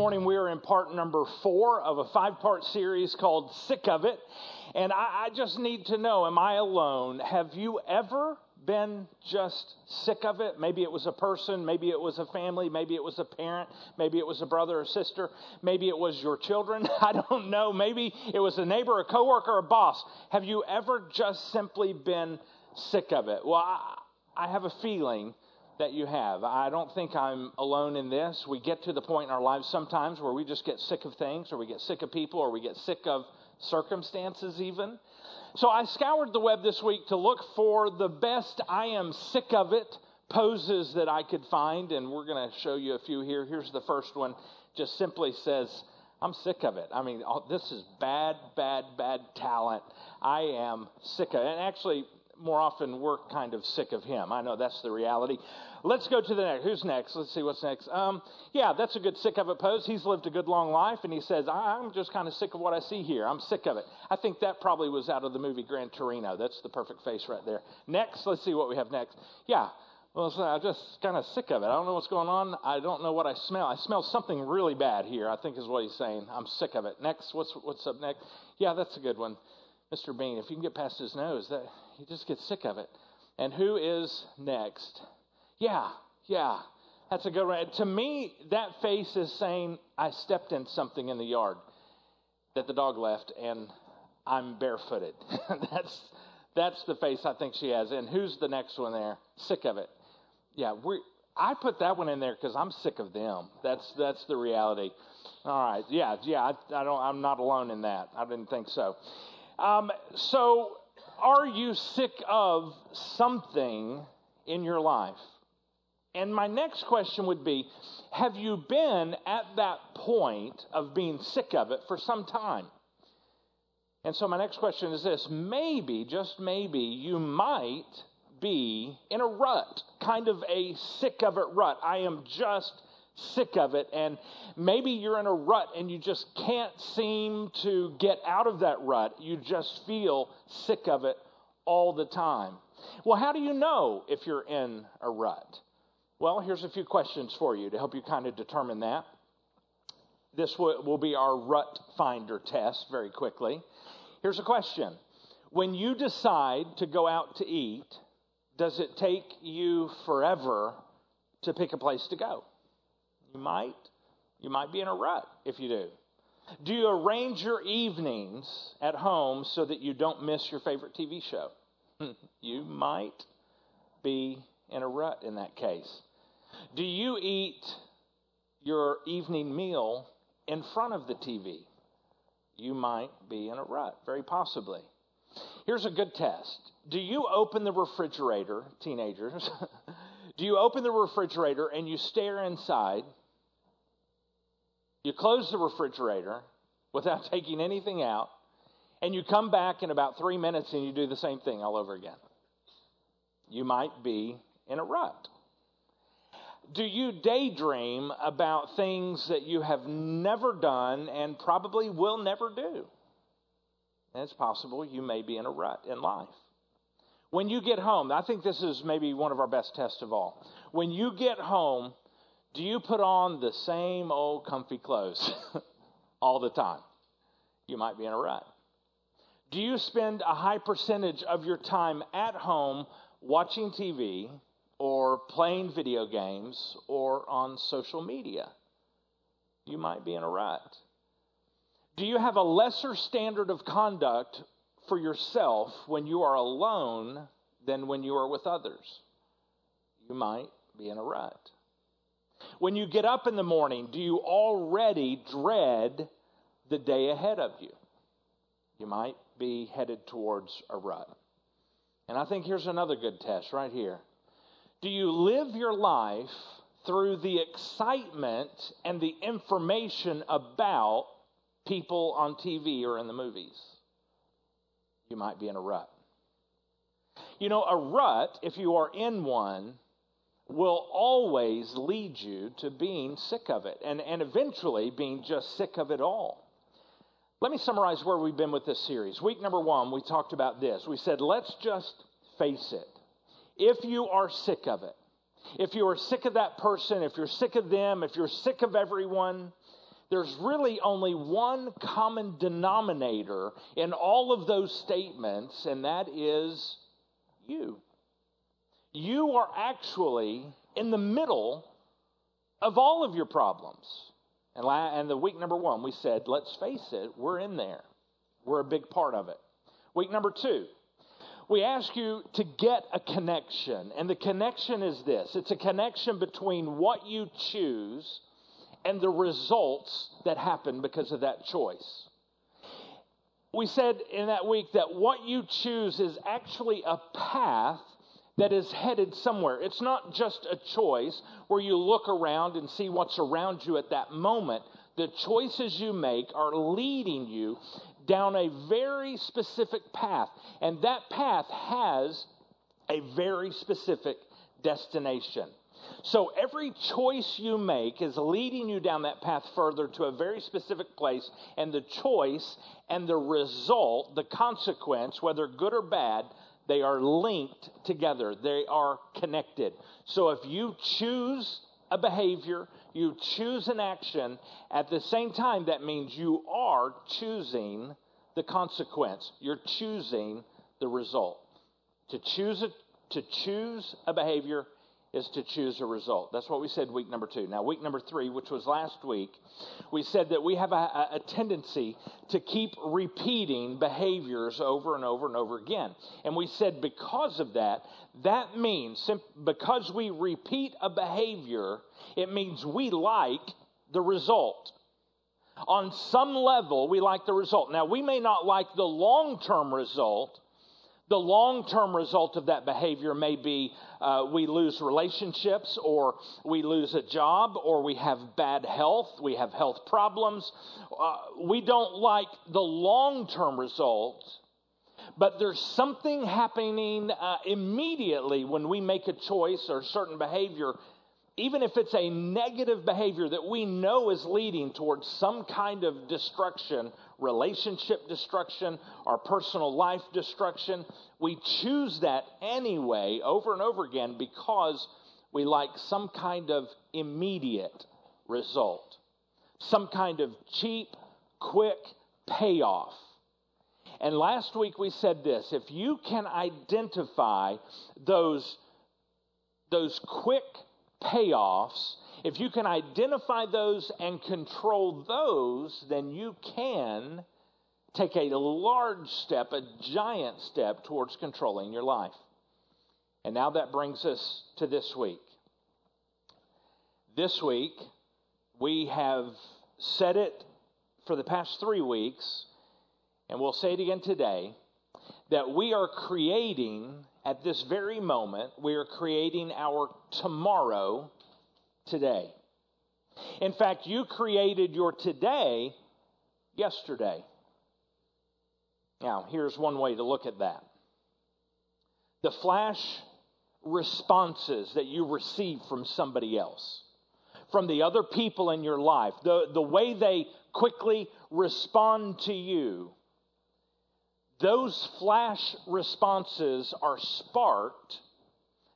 Morning we are in part number four of a five part series called Sick of It. And I, I, just need to know Am I alone? Have you ever been just sick of it? Maybe it was a person, maybe it was a family, maybe it was a parent, maybe it was a brother or sister, maybe it was your children. I don't know. Maybe it was a neighbor, a coworker, a boss. Have you ever just simply been sick of it? Well, I, I have a feeling that you have. I don't think I'm alone in this. We get to the point in our lives sometimes where we just get sick of things, or we get sick of people, or we get sick of circumstances, even. So I scoured the web this week to look for the best I am sick of it poses that I could find, and we're going to show you a few here. Here's the first one, just simply says, I'm sick of it. I mean, oh, this is bad, bad, bad talent. I am sick of it. And actually, more often we're kind of sick of him. I know that's the reality. Let's go to the next. Who's next? Let's see what's next. Um, yeah, that's a good sick of it pose. He's lived a good long life, and he says, I'm just kind of sick of what I see here. I'm sick of it. I think that probably was out of the movie Gran Torino. That's the perfect face right there. Next, let's see what we have next. Yeah, well, so I'm just kind of sick of it. I don't know what's going on. I don't know what I smell. I smell something really bad here, I think is what he's saying. I'm sick of it. Next, what's, what's up next? Yeah, that's a good one. Mr. Bean, if you can get past his nose, that he just gets sick of it. And who is next? Yeah, yeah, that's a good one. To me, that face is saying, I stepped in something in the yard that the dog left, and I'm barefooted. that's that's the face I think she has. And who's the next one there? Sick of it. Yeah, we. I put that one in there because I'm sick of them. That's that's the reality. All right. Yeah, yeah. I, I don't. I'm not alone in that. I didn't think so. Um, so, are you sick of something in your life? And my next question would be Have you been at that point of being sick of it for some time? And so, my next question is this maybe, just maybe, you might be in a rut, kind of a sick of it rut. I am just sick of it. And maybe you're in a rut and you just can't seem to get out of that rut. You just feel sick of it all the time. Well, how do you know if you're in a rut? Well, here's a few questions for you to help you kind of determine that. This will be our rut finder test very quickly. Here's a question When you decide to go out to eat, does it take you forever to pick a place to go? You might. You might be in a rut if you do. Do you arrange your evenings at home so that you don't miss your favorite TV show? you might be in a rut in that case. Do you eat your evening meal in front of the TV? You might be in a rut, very possibly. Here's a good test. Do you open the refrigerator, teenagers? Do you open the refrigerator and you stare inside you close the refrigerator without taking anything out, and you come back in about three minutes and you do the same thing all over again. You might be in a rut. Do you daydream about things that you have never done and probably will never do? And it's possible you may be in a rut in life. When you get home, I think this is maybe one of our best tests of all. When you get home, do you put on the same old comfy clothes all the time? You might be in a rut. Do you spend a high percentage of your time at home watching TV or playing video games or on social media? You might be in a rut. Do you have a lesser standard of conduct for yourself when you are alone than when you are with others? You might be in a rut. When you get up in the morning, do you already dread the day ahead of you? You might be headed towards a rut. And I think here's another good test right here. Do you live your life through the excitement and the information about people on TV or in the movies? You might be in a rut. You know, a rut, if you are in one, will always lead you to being sick of it and, and eventually being just sick of it all. Let me summarize where we've been with this series. Week number one, we talked about this. We said, let's just face it. If you are sick of it, if you are sick of that person, if you're sick of them, if you're sick of everyone, there's really only one common denominator in all of those statements, and that is you. You are actually in the middle of all of your problems. And, and the week number one, we said, let's face it, we're in there. We're a big part of it. Week number two, we ask you to get a connection. And the connection is this it's a connection between what you choose and the results that happen because of that choice. We said in that week that what you choose is actually a path that is headed somewhere. It's not just a choice where you look around and see what's around you at that moment. The choices you make are leading you down a very specific path, and that path has a very specific destination. So every choice you make is leading you down that path further to a very specific place, and the choice and the result, the consequence, whether good or bad, they are linked together. They are connected. So if you choose a behavior, you choose an action, at the same time, that means you are choosing the consequence. You're choosing the result. To choose a, to choose a behavior is to choose a result. That's what we said week number two. Now, week number three, which was last week, we said that we have a, a, tendency to keep repeating behaviors over and over and over again. And we said because of that, that means because we repeat a behavior, it means we like the result. On some level, we like the result. Now, we may not like the long term result the long term result of that behavior may be uh, we lose relationships, or we lose a job, or we have bad health, we have health problems. Uh, we don't like the long term result, but there's something happening uh, immediately when we make a choice or certain behavior even if it's a negative behavior that we know is leading towards some kind of destruction, relationship destruction, our personal life destruction, we choose that anyway over and over again because we like some kind of immediate result, some kind of cheap, quick payoff. And last week we said this if you can identify those, those quick payoffs, if you can identify those and control those, then you can take a large step, a giant step towards controlling your life. And now that brings us to this week. This week, we have said it for the past three weeks, and we'll say it again today that we are creating at this very moment, we are creating our tomorrow today. In fact, you created your today yesterday. Now, here's one way to look at that the flash responses that you receive from somebody else, from the other people in your life, the, the way they quickly respond to you those flash responses are sparked,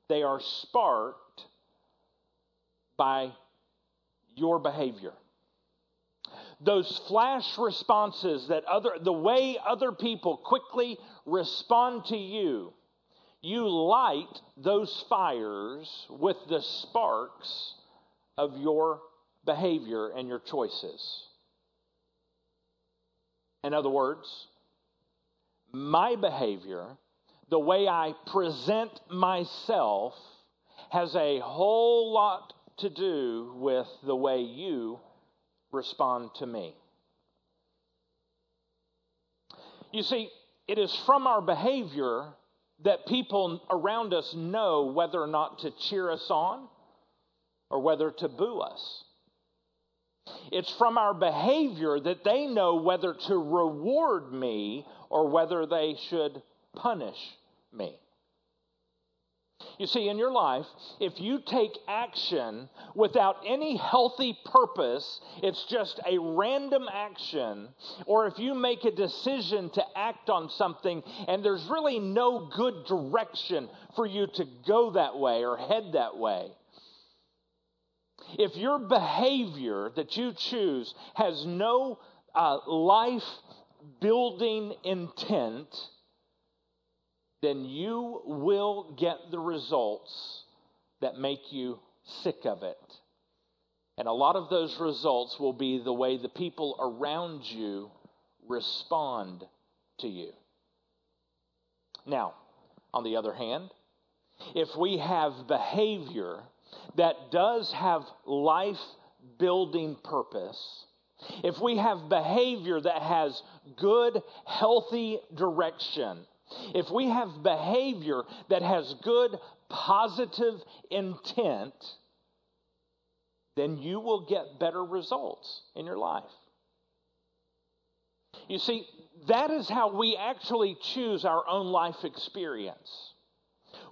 they are sparked by your behavior. Those flash responses that other, the way other people quickly respond to you, you light those fires with the sparks of your behavior and your choices. In other words, my behavior, the way I present myself, has a whole lot to do with the way you respond to me. You see, it is from our behavior that people around us know whether or not to cheer us on or whether to boo us. It's from our behavior that they know whether to reward me or whether they should punish me. You see, in your life, if you take action without any healthy purpose, it's just a random action, or if you make a decision to act on something and there's really no good direction for you to go that way or head that way, if your behavior that you choose has no uh, life building intent, then you will get the results that make you sick of it. And a lot of those results will be the way the people around you respond to you. Now, on the other hand, if we have behavior that does have life building purpose, if we have behavior that has good, healthy direction, if we have behavior that has good, positive intent, then you will get better results in your life. You see, that is how we actually choose our own life experience.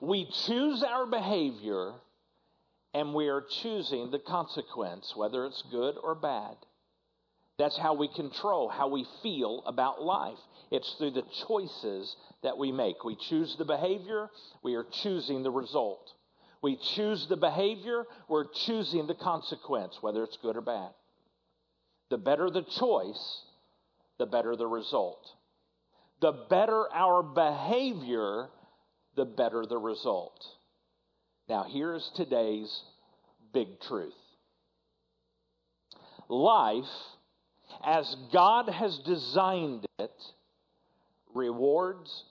We choose our behavior and we are choosing the consequence, whether it's good or bad. That's how we control how we feel about life. It's through the choices that we make. We choose the behavior, we are choosing the result. We choose the behavior, we're choosing the consequence, whether it's good or bad. The better the choice, the better the result. The better our behavior, the better the result. Now, here's today's big truth life, as God has designed it, rewards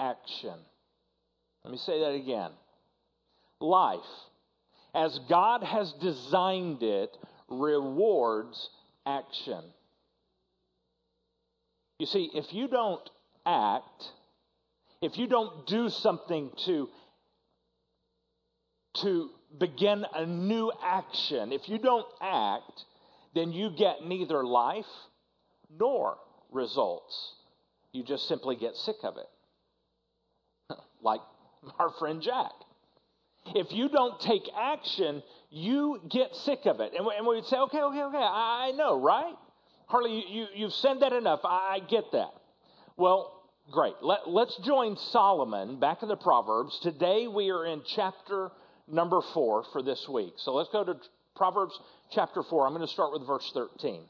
action. Let me say that again. Life, as God has designed it, rewards action. You see, if you don't act, if you don't do something to, to begin a new action, if you don't act, then you get neither life nor results. You just simply get sick of it. like our friend Jack. If you don't take action, you get sick of it. And we, would say, okay, okay, okay, I, I know, right? Harley, you, you, you've said that enough. I, I get that. Well, great. Let, let's join Solomon back in the Proverbs. Today we are in chapter number four for this week. So let's go to Proverbs chapter four. I'm going to start with verse 13.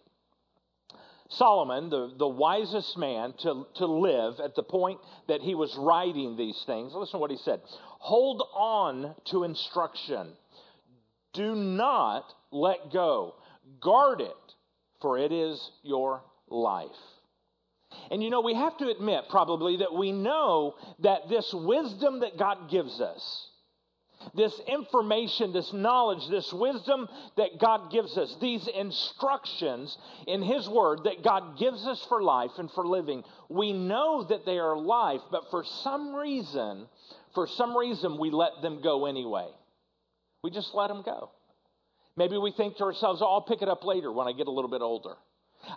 Solomon, the, the wisest man to, to live at the point that he was writing these things, listen to what he said Hold on to instruction, do not let go, guard it, for it is your life. And you know, we have to admit probably that we know that this wisdom that God gives us, this information, this knowledge, this wisdom that God gives us, these instructions in His Word that God gives us for life and for living, we know that they are life, but for some reason, for some reason, we let them go anyway. We just let them go. Maybe we think to ourselves, oh, I'll pick it up later when I get a little bit older.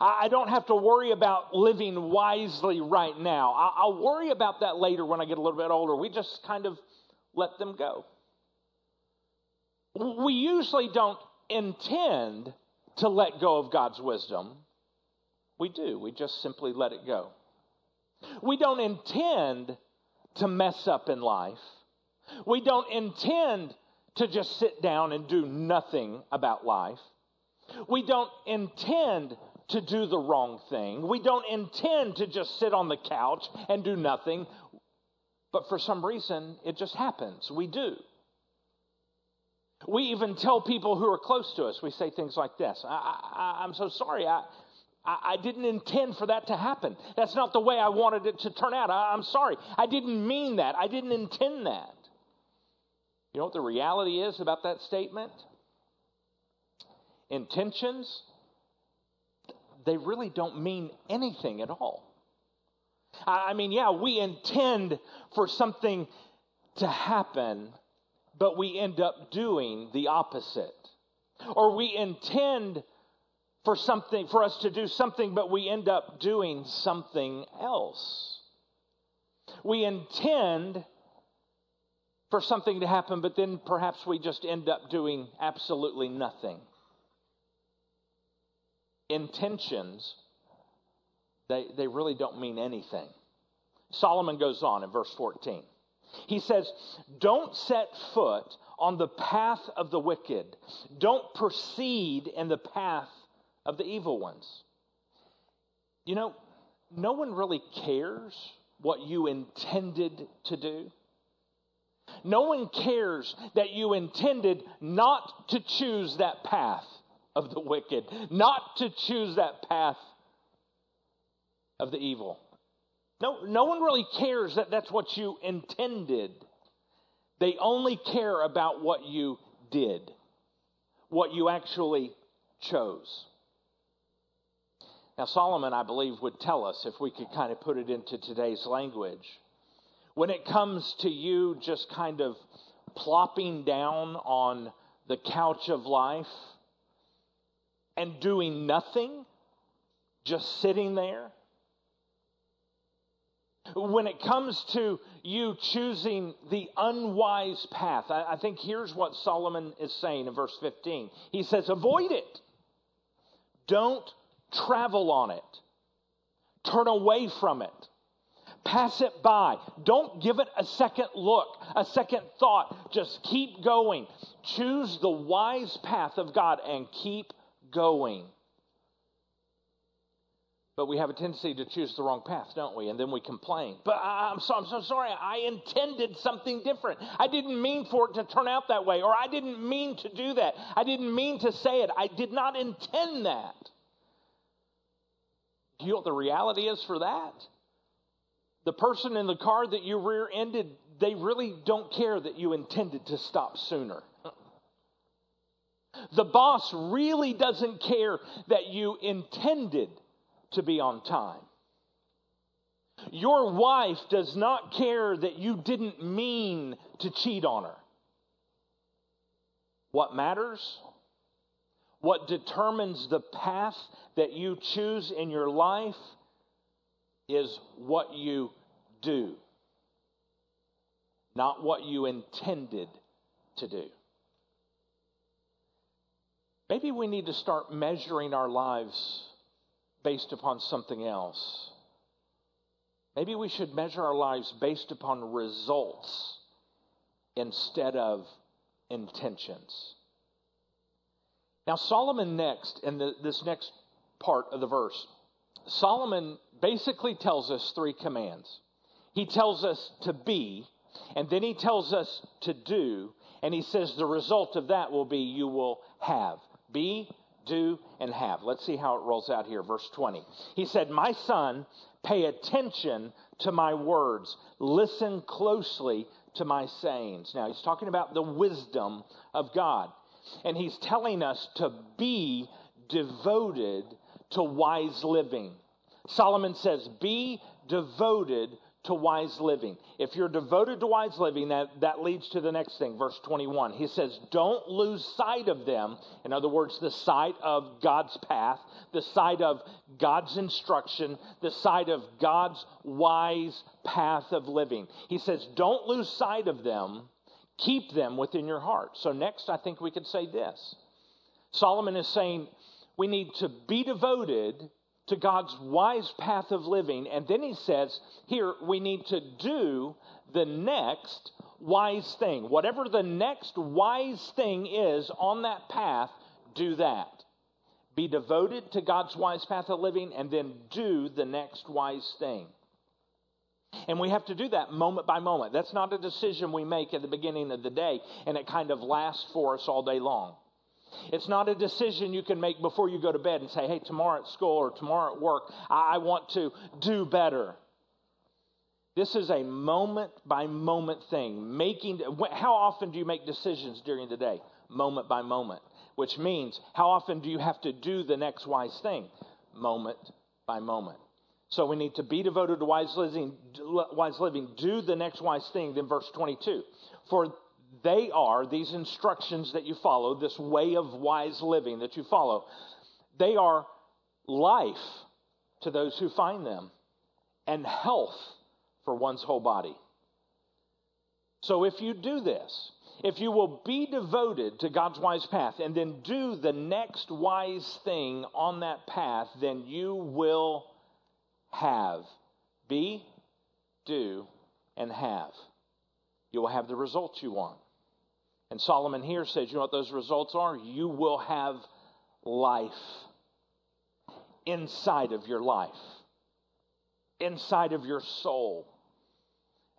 I don't have to worry about living wisely right now. I'll worry about that later when I get a little bit older. We just kind of let them go. We usually don't intend to let go of God's wisdom. We do. We just simply let it go. We don't intend to mess up in life. We don't intend to just sit down and do nothing about life. We don't intend to do the wrong thing. We don't intend to just sit on the couch and do nothing. But for some reason, it just happens. We do. We even tell people who are close to us, we say things like this I, am so sorry. I, I, I, didn't intend for that to happen. That's not the way I wanted it to turn out. I, I'm sorry. I didn't mean that. I didn't intend that. You know what the reality is about that statement? Intentions, they really don't mean anything at all. I mean, yeah, we intend for something to happen, but we end up doing the opposite. Or we intend for something, for us to do something, but we end up doing something else. We intend for something to happen, but then perhaps we just end up doing absolutely nothing. Intentions, they, they really don't mean anything. Solomon goes on in verse 14. He says, Don't set foot on the path of the wicked, don't proceed in the path of the evil ones. You know, no one really cares what you intended to do. No one cares that you intended not to choose that path of the wicked, not to choose that path of the evil. No, no one really cares that that's what you intended. They only care about what you did, what you actually chose. Now, Solomon, I believe, would tell us, if we could kind of put it into today's language, when it comes to you just kind of plopping down on the couch of life and doing nothing, just sitting there, when it comes to you choosing the unwise path, I, I, think here's what Solomon is saying in verse 15. He says, Avoid it. Don't travel on it. Turn away from it. Pass it by. Don't give it a second look, a second thought. Just keep going. Choose the wise path of God and keep going. But we have a tendency to choose the wrong path, don't we? And then we complain. But I'm so, I'm so sorry. I intended something different. I didn't mean for it to turn out that way, or I didn't mean to do that. I didn't mean to say it. I did not intend that. Do you know what the reality is for that? The person in the car that you rear ended, they really don't care that you intended to stop sooner. The boss really doesn't care that you intended to be on time. Your wife does not care that you didn't mean to cheat on her. What matters? What determines the path that you choose in your life is what you do, not what you intended to do. Maybe we need to start measuring our lives based upon something else. Maybe we should measure our lives based upon results instead of intentions. Now, Solomon next, in the, this next part of the verse, Solomon basically tells us three commands. He tells us to be, and then he tells us to do, and he says the result of that will be you will have. Be, do, and have. Let's see how it rolls out here. Verse 20. He said, My son, pay attention to my words, listen closely to my sayings. Now, he's talking about the wisdom of God. And he's telling us to be devoted to wise living. Solomon says, Be devoted to wise living. If you're devoted to wise living, that, that leads to the next thing, verse 21. He says, Don't lose sight of them. In other words, the sight of God's path, the sight of God's instruction, the sight of God's wise path of living. He says, Don't lose sight of them. Keep them within your heart. So, next, I think we could say this Solomon is saying, we need to be devoted to God's wise path of living. And then he says, here, we need to do the next wise thing. Whatever the next wise thing is on that path, do that. Be devoted to God's wise path of living and then do the next wise thing. And we have to do that moment by moment. That's not a decision we make at the beginning of the day and it kind of lasts for us all day long. It's not a decision you can make before you go to bed and say, hey, tomorrow at school or tomorrow at work, I want to do better. This is a moment by moment thing. Making how often do you make decisions during the day? Moment by moment, which means how often do you have to do the next wise thing? Moment by moment. So we need to be devoted to wise living, wise living. Do the next wise thing. Then verse 22. For they are, these instructions that you follow, this way of wise living that you follow, they are life to those who find them and health for one's whole body. So if you do this, if you will be devoted to God's wise path and then do the next wise thing on that path, then you will have. Be, do, and have. you will have the results you want. And Solomon here says, you know what those results are? You will have life inside of your life, inside of your soul.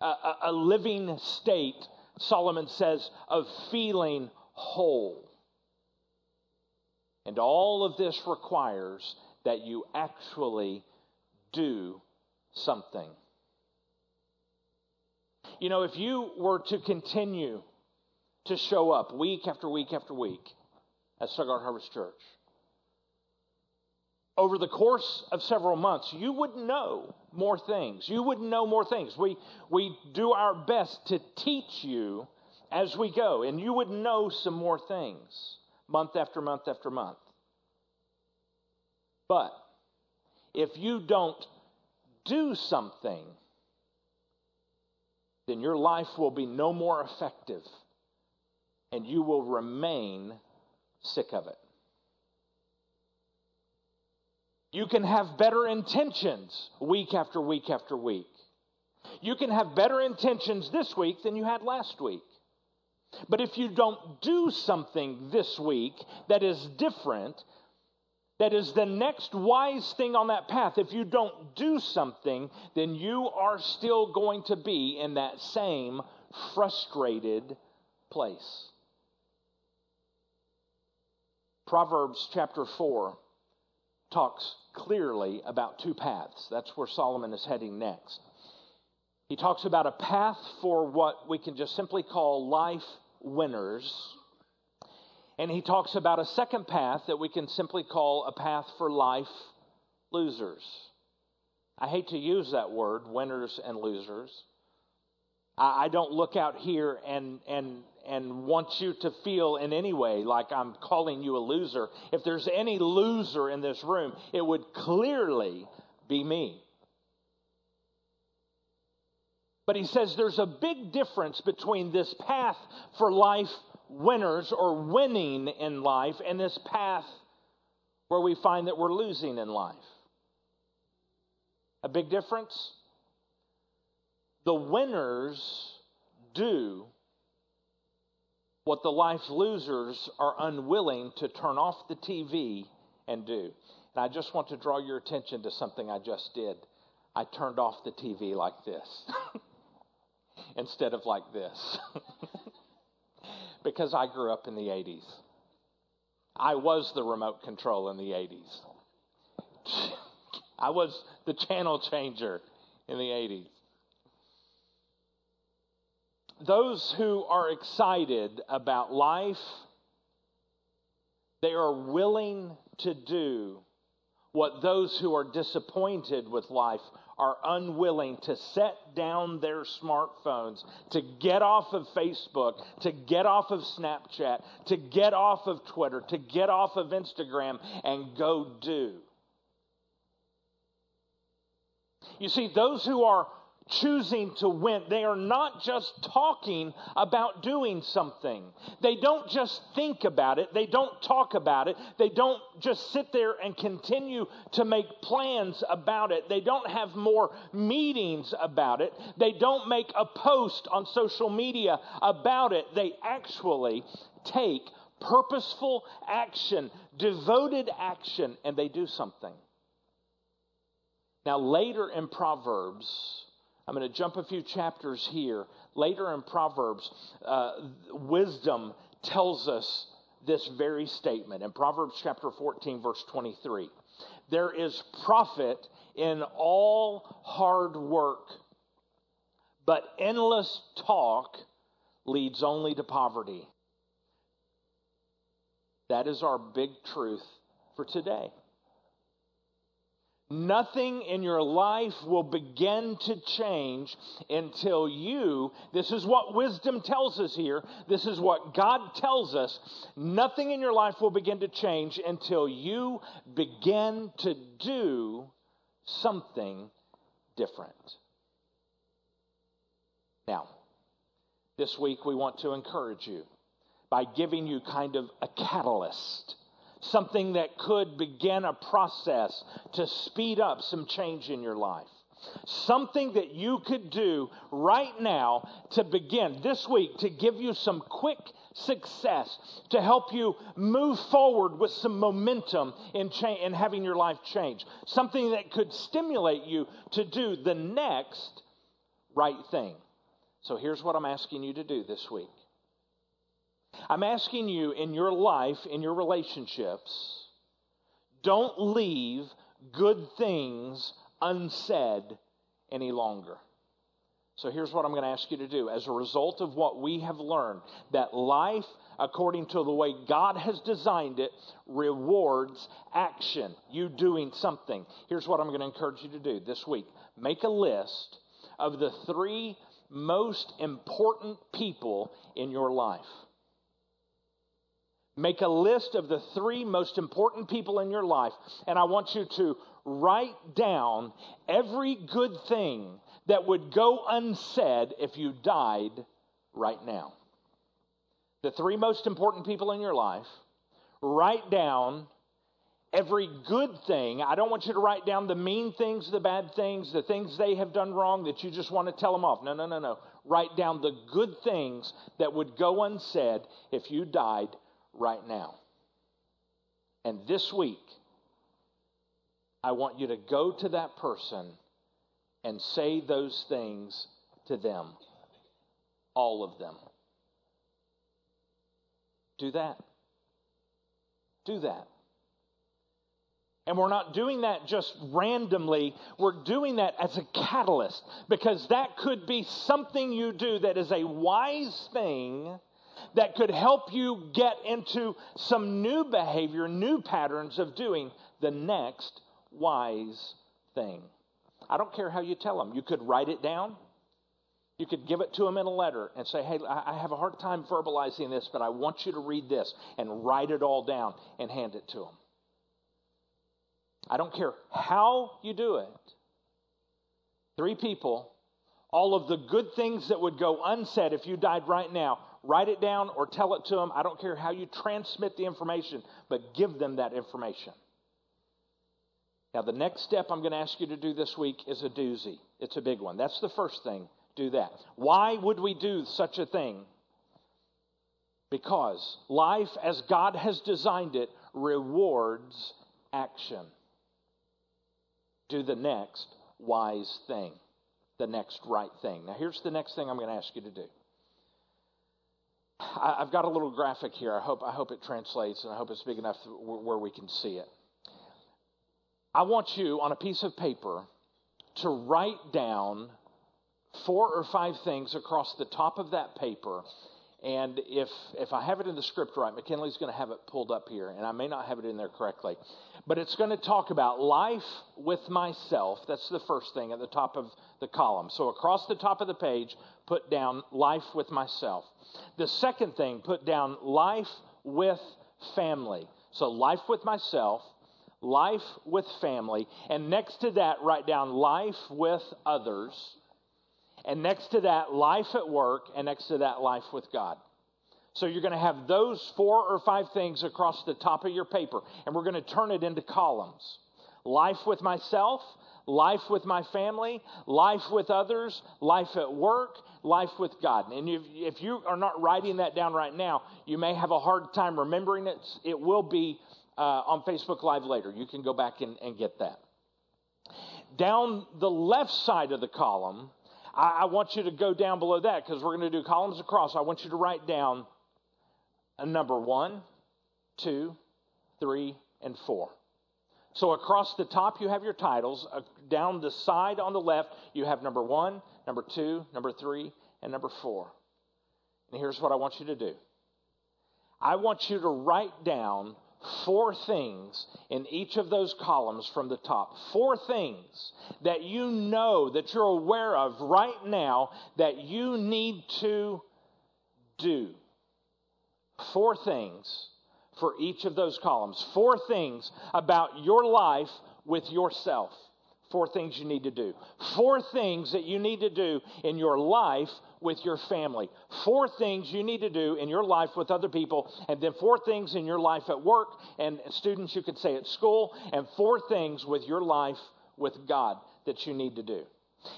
A, a, a living state, Solomon says, of feeling whole. And all of this requires that you actually do something. You know, if you were to continue to show up week after week after week at Stuttgart Harvest Church, over the course of several months, you would know more things. You would know more things. We, we do our best to teach you as we go, and you would know some more things month after month after month. But if you don't do something, then your life will be no more effective and you will remain sick of it. You can have better intentions week after week after week. You can have better intentions this week than you had last week. But if you don't do something this week that is different, that is the next wise thing on that path, if you don't do something, then you are still going to be in that same frustrated place. Proverbs chapter 4 talks clearly about two paths. That's where Solomon is heading next. He talks about a path for what we can just simply call life winners. And he talks about a second path that we can simply call a path for life losers. I hate to use that word, winners and losers. I, don't look out here and, and, and want you to feel in any way like I'm calling you a loser. If there's any loser in this room, it would clearly be me. But he says there's a big difference between this path for life winners or winning in life and this path where we find that we're losing in life. A big difference? The winners do what the life losers are unwilling to turn off the TV and do. And I just want to draw your attention to something I just did. I turned off the TV like this instead of like this because I grew up in the 80s. I was the remote control in the 80s. I was the channel changer in the 80s those who are excited about life, they are willing to do what those who are disappointed with life are unwilling to set down their smartphones, to get off of Facebook, to get off of Snapchat, to get off of Twitter, to get off of Instagram and go do. You see, those who are choosing to win. They are not just talking about doing something. They don't just think about it. They don't talk about it. They don't just sit there and continue to make plans about it. They don't have more meetings about it. They don't make a post on social media about it. They actually take purposeful action, devoted action, and they do something. Now, later in Proverbs, I'm going to jump a few chapters here. Later in Proverbs, uh, wisdom tells us this very statement. In Proverbs chapter 14, verse 23, there is profit in all hard work, but endless talk leads only to poverty. That is our big truth for today. Nothing in your life will begin to change until you, this is what wisdom tells us here, this is what God tells us. Nothing in your life will begin to change until you begin to do something different. Now, this week we want to encourage you by giving you kind of a catalyst something that could begin a process to speed up some change in your life. Something that you could do right now to begin this week to give you some quick success, to help you move forward with some momentum in, cha- in having your life change. Something that could stimulate you to do the next right thing. So here's what I'm asking you to do this week. I'm asking you in your life, in your relationships, don't leave good things unsaid any longer. So here's what I'm going to ask you to do. As a result of what we have learned, that life, according to the way God has designed it, rewards action, you doing something. Here's what I'm going to encourage you to do this week make a list of the three most important people in your life. Make a list of the three most important people in your life, and I want you to write down every good thing that would go unsaid if you died right now. The three most important people in your life, write down every good thing. I don't want you to write down the mean things, the bad things, the things they have done wrong that you just want to tell them off. No, no, no, no. Write down the good things that would go unsaid if you died right now. And this week, I want you to go to that person and say those things to them. All of them. Do that. Do that. And we're not doing that just randomly. We're doing that as a catalyst because that could be something you do that is a wise thing that could help you get into some new behavior, new patterns of doing the next wise thing. I don't care how you tell them. You could write it down. You could give it to them in a letter and say, Hey, I have a hard time verbalizing this, but I want you to read this and write it all down and hand it to them. I don't care how you do it. Three people, all of the good things that would go unsaid if you died right now, write it down or tell it to them. I don't care how you transmit the information, but give them that information. Now, the next step I'm going to ask you to do this week is a doozy. It's a big one. That's the first thing. Do that. Why would we do such a thing? Because life, as God has designed it, rewards action. Do the next wise thing, the next right thing. Now, here's the next thing I'm going to ask you to do. I, have got a little graphic here. I hope, I hope it translates and I hope it's big enough where we can see it. I want you on a piece of paper to write down four or five things across the top of that paper. And if, if I have it in the script right, McKinley's going to have it pulled up here, and I may not have it in there correctly. But it's going to talk about life with myself. That's the first thing at the top of the column. So across the top of the page, put down life with myself. The second thing, put down life with family. So life with myself, life with family. And next to that, write down life with others. And next to that, life at work. And next to that, life with God. So you're going to have those four or five things across the top of your paper. And we're going to turn it into columns life with myself, life with my family, life with others, life at work, life with God. And if, if you are not writing that down right now, you may have a hard time remembering it. It will be uh, on Facebook Live later. You can go back and, and get that. Down the left side of the column, I, I want you to go down below that because we're going to do columns across. I want you to write down a number one, two, three, and four. So across the top, you have your titles. Uh, down the side on the left, you have number one, number two, number three, and number four. And here's what I want you to do I want you to write down four things in each of those columns from the top. Four things that you know, that you're aware of right now that you need to do. Four things for each of those columns. Four things about your life with yourself. Four things you need to do. Four things that you need to do in your life with your family. Four things you need to do in your life with other people. And then four things in your life at work and students, you could say at school. And four things with your life with God that you need to do.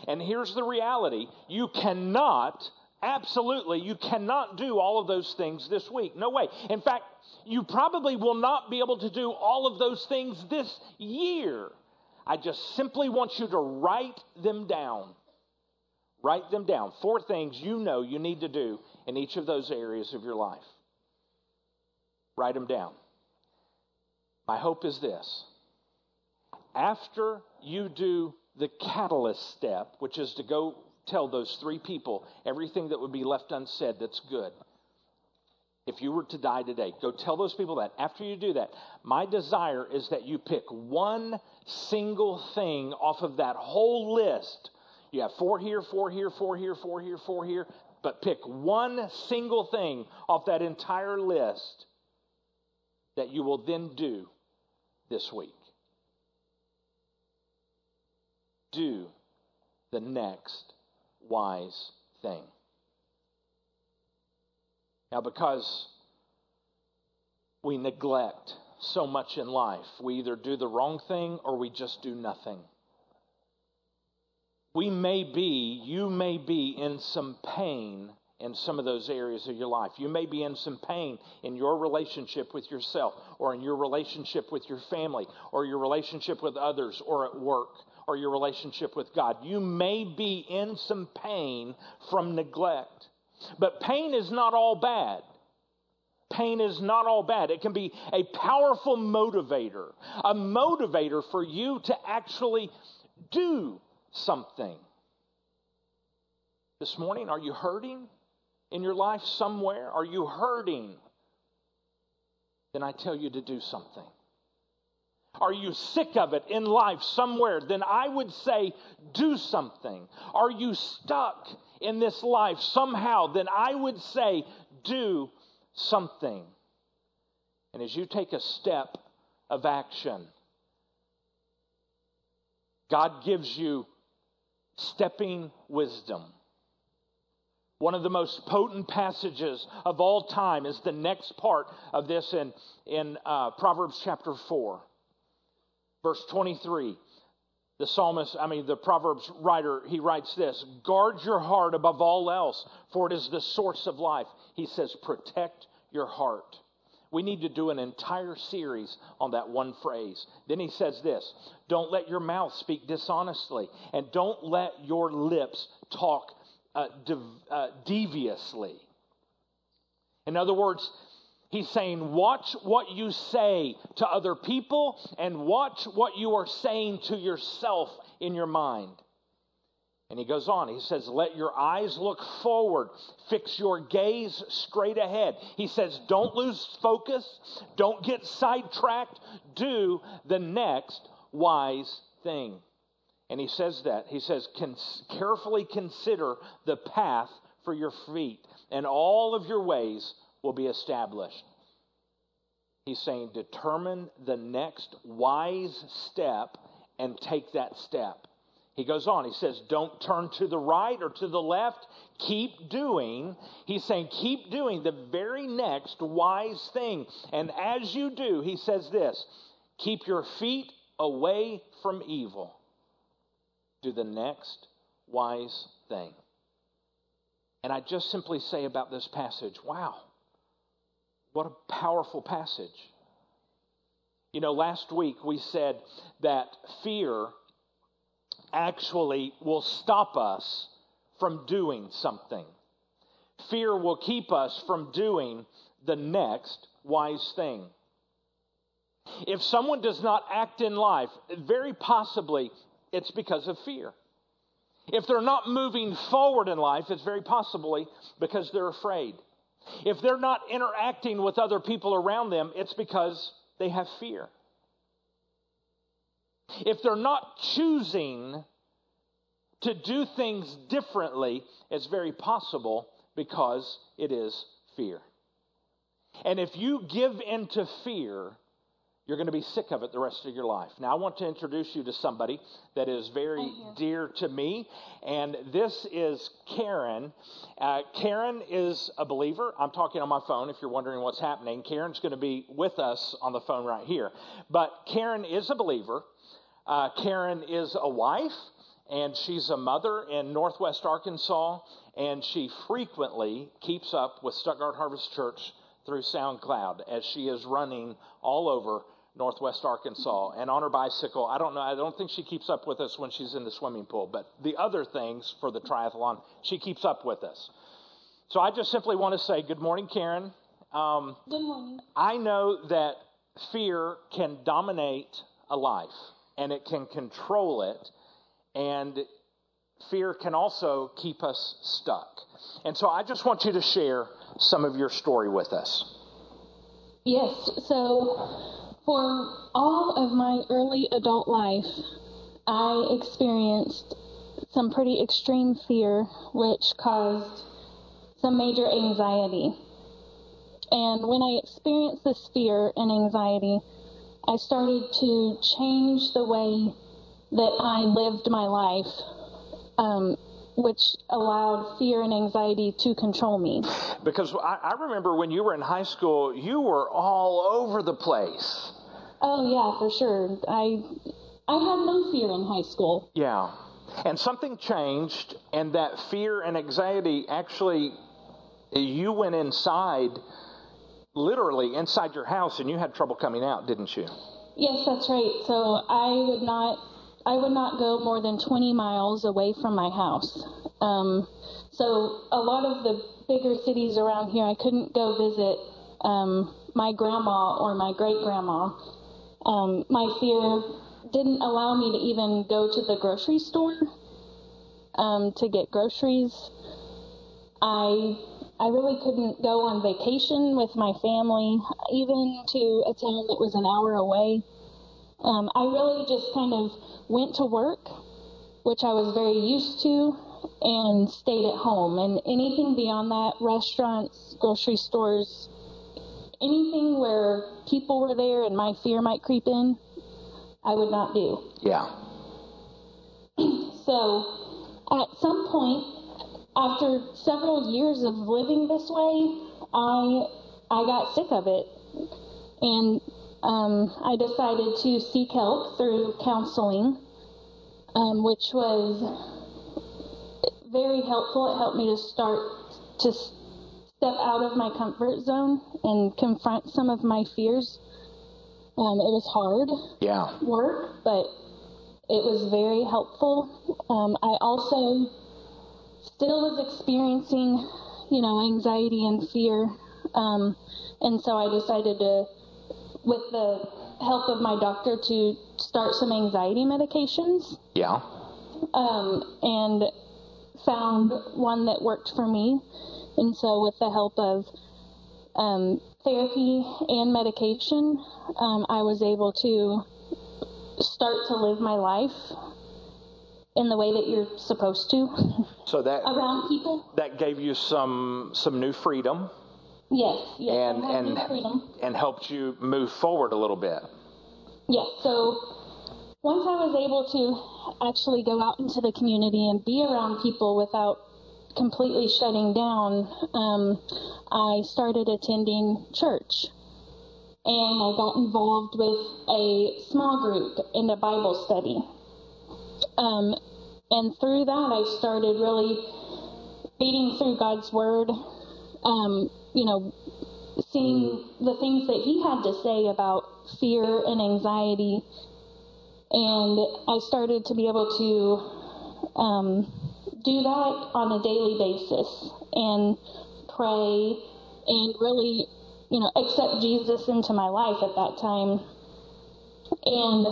And here's the reality you cannot, absolutely, you cannot do all of those things this week. No way. In fact, you probably will not be able to do all of those things this year. I just simply want you to write them down. Write them down. Four things you know you need to do in each of those areas of your life. Write them down. My hope is this after you do the catalyst step, which is to go tell those three people everything that would be left unsaid that's good. If you were to die today, go tell those people that. After you do that, my desire is that you pick one single thing off of that whole list. You have four here, four here, four here, four here, four here, but pick one single thing off that entire list that you will then do this week. Do the next wise thing. Now, because we neglect so much in life, we either do the wrong thing or we just do nothing. We may be, you may be in some pain in some of those areas of your life. You may be in some pain in your relationship with yourself, or in your relationship with your family, or your relationship with others, or at work, or your relationship with God. You may be in some pain from neglect. But pain is not all bad. Pain is not all bad. It can be a powerful motivator, a motivator for you to actually do something. This morning, are you hurting in your life somewhere? Are you hurting? Then I tell you to do something. Are you sick of it in life somewhere? Then I would say, do something. Are you stuck in this life somehow? Then I would say, do something. And as you take a step of action, God gives you stepping wisdom. One of the most potent passages of all time is the next part of this in, in uh, Proverbs chapter 4, verse 23. The psalmist, I mean, the Proverbs writer, he writes this Guard your heart above all else, for it is the source of life. He says, Protect your heart. We need to do an entire series on that one phrase. Then he says this Don't let your mouth speak dishonestly, and don't let your lips talk uh, uh, deviously. In other words, he's saying, watch what you say to other people and watch what you are saying to yourself in your mind. And he goes on, he says, Let your eyes look forward, fix your gaze straight ahead. He says, Don't lose focus, don't get sidetracked, do the next wise thing. And he says that. He says, carefully consider the path for your feet, and all of your ways will be established. He's saying, determine the next wise step and take that step. He goes on, he says, don't turn to the right or to the left. Keep doing. He's saying, keep doing the very next wise thing. And as you do, he says this keep your feet away from evil do the next wise thing. And I just simply say about this passage, wow, what a powerful passage. You know, last week we said that fear actually will stop us from doing something. Fear will keep us from doing the next wise thing. If someone does not act in life, very possibly it's because of fear. If they're not moving forward in life, it's very possibly because they're afraid. If they're not interacting with other people around them, it's because they have fear. If they're not choosing to do things differently, it's very possible because it is fear. And if you give into fear, you're going to be sick of it the rest of your life. Now, I want to introduce you to somebody that is very dear to me, and this is Karen. Uh, Karen is a believer. I'm talking on my phone if you're wondering what's happening. Karen's going to be with us on the phone right here. But Karen is a believer. Uh, Karen is a wife. and she's a mother in Northwest Arkansas, and she frequently keeps up with Stuttgart Harvest Church through SoundCloud as she is running all over Northwest Arkansas and on her bicycle. I don't know, I don't think she keeps up with us when she's in the swimming pool, but the other things for the triathlon, she keeps up with us. So I just simply want to say good morning, Karen. Um, good morning. I know that fear can dominate a life and it can control it, and fear can also keep us stuck. And so I just want you to share some of your story with us. Yes, so for all of my early adult life, I experienced some pretty extreme fear, which caused some major anxiety. And when I experienced this fear and anxiety, I started to change the way that I lived my life, um, which allowed fear and anxiety to control me. Because I, I remember when you were in high school, you were all over the place. Oh yeah, for sure. I I had no fear in high school. Yeah. And something changed and that fear and anxiety actually you went inside literally inside your house and you had trouble coming out, didn't you? Yes, that's right. So I would not I would not go more than 20 miles away from my house. Um, so a lot of the bigger cities around here, I couldn't go visit um, my grandma or my great grandma um, my fear didn't allow me to even go to the grocery store um, to get groceries. I I really couldn't go on vacation with my family, even to a town that was an hour away. Um, I really just kind of went to work, which I was very used to, and stayed at home. And anything beyond that, restaurants, grocery stores, anything where people were there and my fear might creep in, I would not do. Yeah. so, at some point, after several years of living this way, I I got sick of it, and um, I decided to seek help through counseling, um, which was very helpful. It helped me to start to step out of my comfort zone and confront some of my fears. Um, it was hard yeah. work, but it was very helpful. Um, I also still was experiencing, you know, anxiety and fear, um, and so I decided to, with the help of my doctor, to start some anxiety medications. Yeah. Um, and found one that worked for me and so, with the help of um, therapy and medication, um, I was able to start to live my life in the way that you're supposed to. So that around people that gave you some some new freedom. Yes, yes, and and and helped you move forward a little bit. Yes. So once I was able to actually go out into the community and be around people without completely shutting down, um, I started attending church. And I got involved with a small group in a Bible study. Um, and through that, I started really reading through God's Word, um, you know, seeing the things that He had to say about fear and anxiety. And I started to be able to um, do that on a daily basis and pray and really, you know, accept Jesus into my life at that time. And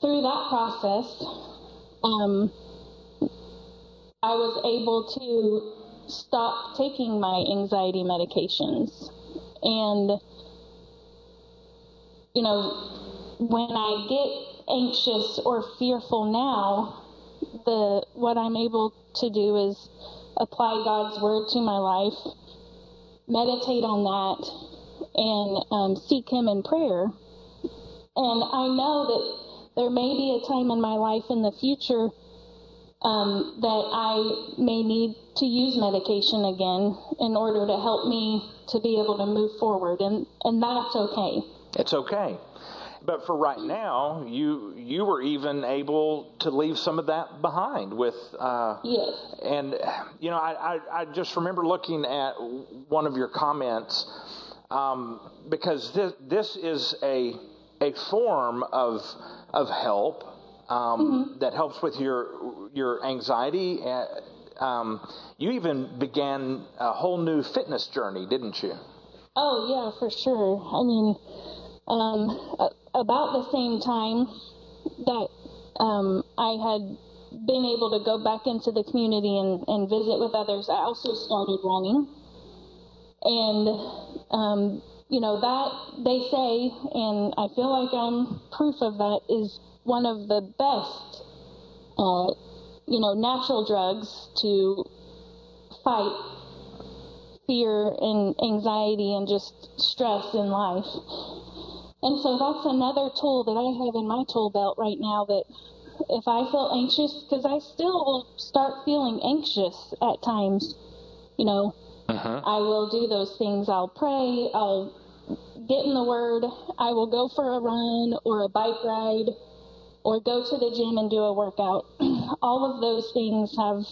through that process, um, I was able to stop taking my anxiety medications. And, you know, when I get anxious or fearful now, the what I'm able to do is apply God's word to my life, meditate on that, and um, seek Him in prayer. And I know that there may be a time in my life in the future um, that I may need to use medication again in order to help me to be able to move forward, and and that's okay. It's okay. But for right now, you you were even able to leave some of that behind with. Uh, yes. And you know, I, I, I just remember looking at one of your comments um, because this this is a a form of of help um, mm-hmm. that helps with your your anxiety. Um, you even began a whole new fitness journey, didn't you? Oh yeah, for sure. I mean, um, about the same time that um, I had been able to go back into the community and, and visit with others, I also started running. And, um, you know, that they say, and I feel like I'm proof of that, is one of the best, uh, you know, natural drugs to fight fear and anxiety and just stress in life. And so that's another tool that I have in my tool belt right now that if I feel anxious, because I still will start feeling anxious at times, you know, uh-huh. I will do those things. I'll pray, I'll get in the Word, I will go for a run or a bike ride or go to the gym and do a workout. All of those things have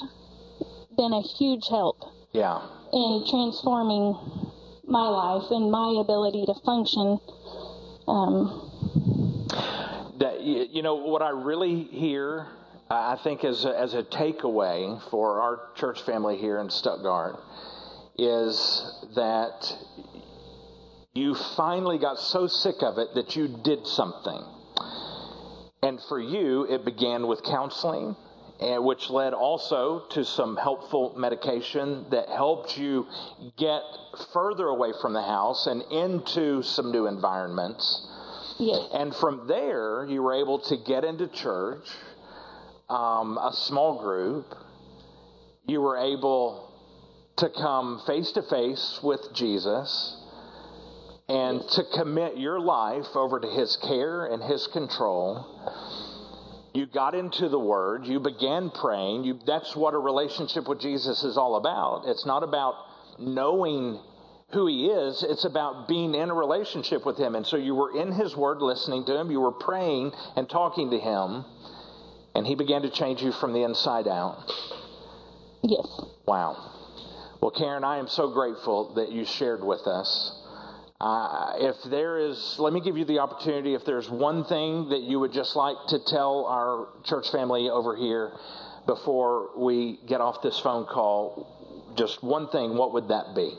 been a huge help. Yeah. In transforming my life and my ability to function um, that you know what I really hear, I think as a, as a takeaway for our church family here in Stuttgart is that you finally got so sick of it that you did something. And for you, it began with counseling, and which led also to some helpful medication that helped you get further away from the house and into some new environments. Yes. And from there, you were able to get into church, um, a small group. You were able to come face to face with Jesus and to commit your life over to his care and his control you got into the Word, you began praying. You, that's what a relationship with Jesus is all about. It's not about knowing who He is, it's about being in a relationship with Him. And so you were in His Word, listening to Him, you were praying and talking to Him, and He began to change you from the inside out. Yes. Wow. Well, Karen, I am so grateful that you shared with us. Uh, if there is, let me give you the opportunity. If there's one thing that you would just like to tell our church family over here before we get off this phone call, just one thing, what would that be?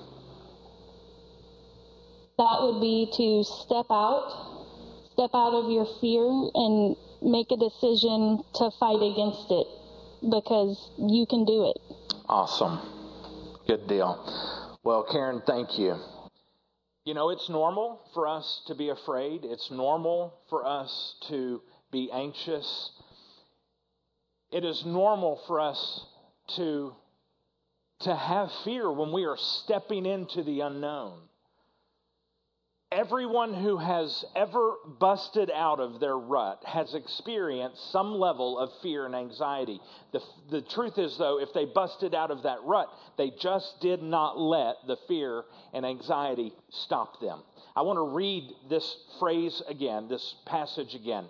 That would be to step out, step out of your fear and make a decision to fight against it because you can do it. Awesome. Good deal. Well, Karen, thank you. You know, it's normal for us to be afraid. It's normal for us to be anxious. It is normal for us to, to have fear when we are stepping into the unknown. Everyone who has ever busted out of their rut has experienced some level of fear and anxiety. The, the truth is, though, if they busted out of that rut, they just did not let the fear and anxiety stop them. I want to read this phrase again, this passage again.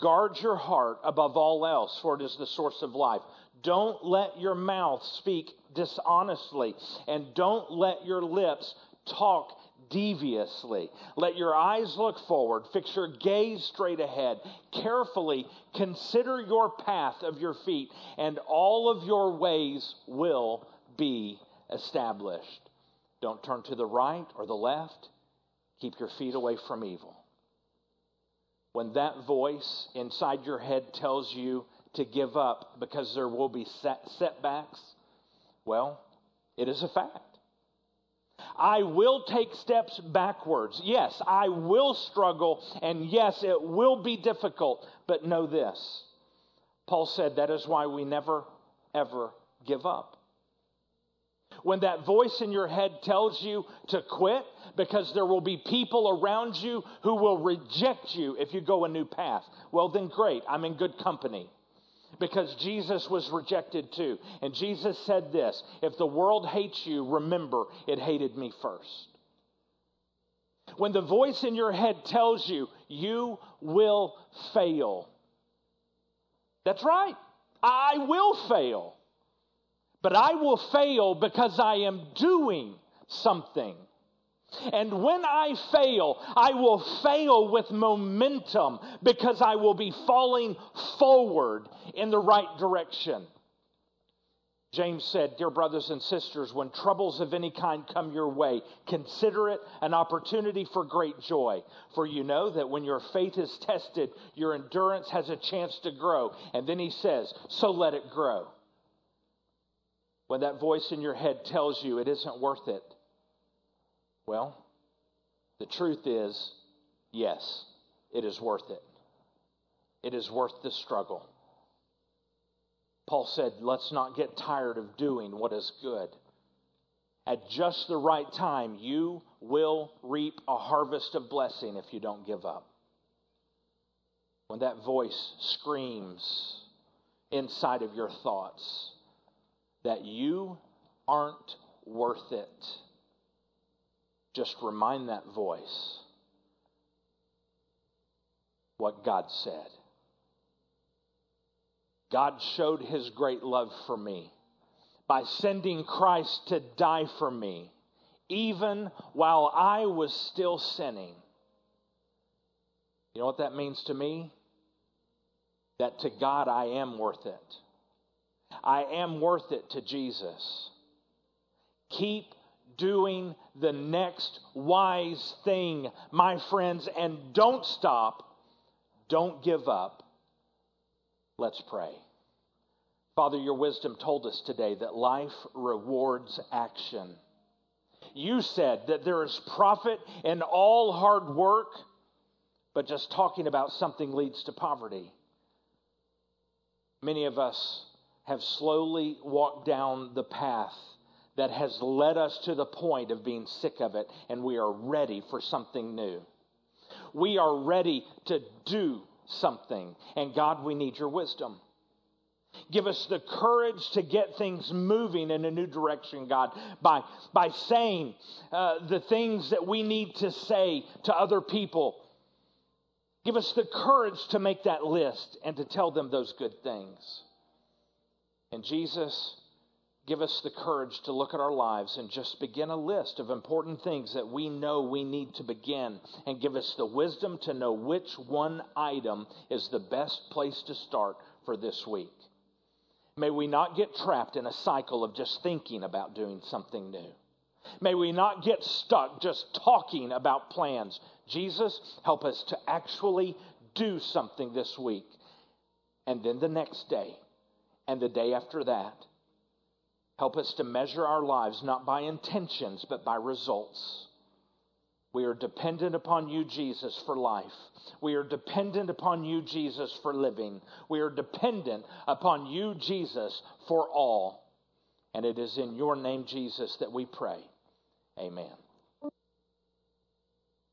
Guard your heart above all else, for it is the source of life. Don't let your mouth speak dishonestly, and don't let your lips talk deviously. Let your eyes look forward, fix your gaze straight ahead. Carefully consider your path of your feet, and all of your ways will be established. Don't turn to the right or the left. Keep your feet away from evil. When that voice inside your head tells you to give up because there will be set setbacks, well, it is a fact. I will take steps backwards. Yes, I will struggle, and yes, it will be difficult, but know this. Paul said that is why we never, ever give up. When that voice in your head tells you to quit, because there will be people around you who will reject you if you go a new path, well, then great, I'm in good company because Jesus was rejected too. And Jesus said this If the world hates you, remember it hated me first. When the voice in your head tells you you will fail. That's right. I will fail. But I will fail because I am doing something. And when I fail, I will fail with momentum because I will be falling forward in the right direction. James said, Dear brothers and sisters, when troubles of any kind come your way, consider it an opportunity for great joy. For you know that when your faith is tested, your endurance has a chance to grow. And then he says, So let it grow. When that voice in your head tells you it isn't worth it, well, the truth is, yes, it is worth it. It is worth the struggle. Paul said, let's not get tired of doing what is good. At just the right time, you will reap a harvest of blessing if you don't give up. When that voice screams inside of your thoughts that you aren't worth it just remind that voice what God said. God showed his great love for me by sending Christ to die for me, even while I was still sinning. You know what that means to me? That to God I am worth it. I am worth it to Jesus. Keep doing the next wise thing, my friends, and don't stop. Don't give up. Let's pray. Father, your wisdom told us today that life rewards action. You said that there is profit in all hard work, but just talking about something leads to poverty. Many of us have slowly walked down the path that has led us to the point of being sick of it, and we are ready for something new. We are ready to do something. And God, we need your wisdom. Give us the courage to get things moving in a new direction, God, by, by saying uh, the things that we need to say to other people. Give us the courage to make that list and to tell them those good things. And Jesus, give us the courage to look at our lives and just begin a list of important things that we know we need to begin, and give us the wisdom to know which one item is the best place to start for this week. May we not get trapped in a cycle of just thinking about doing something new. May we not get stuck just talking about plans. Jesus, help us to actually do something this week, and then the next day, and the day after that Help us to measure our lives not by intentions, but by results. We are dependent upon you, Jesus, for life. We are dependent upon you, Jesus, for living. We are dependent upon you, Jesus, for all. And it is in your name, Jesus, that we pray. Amen.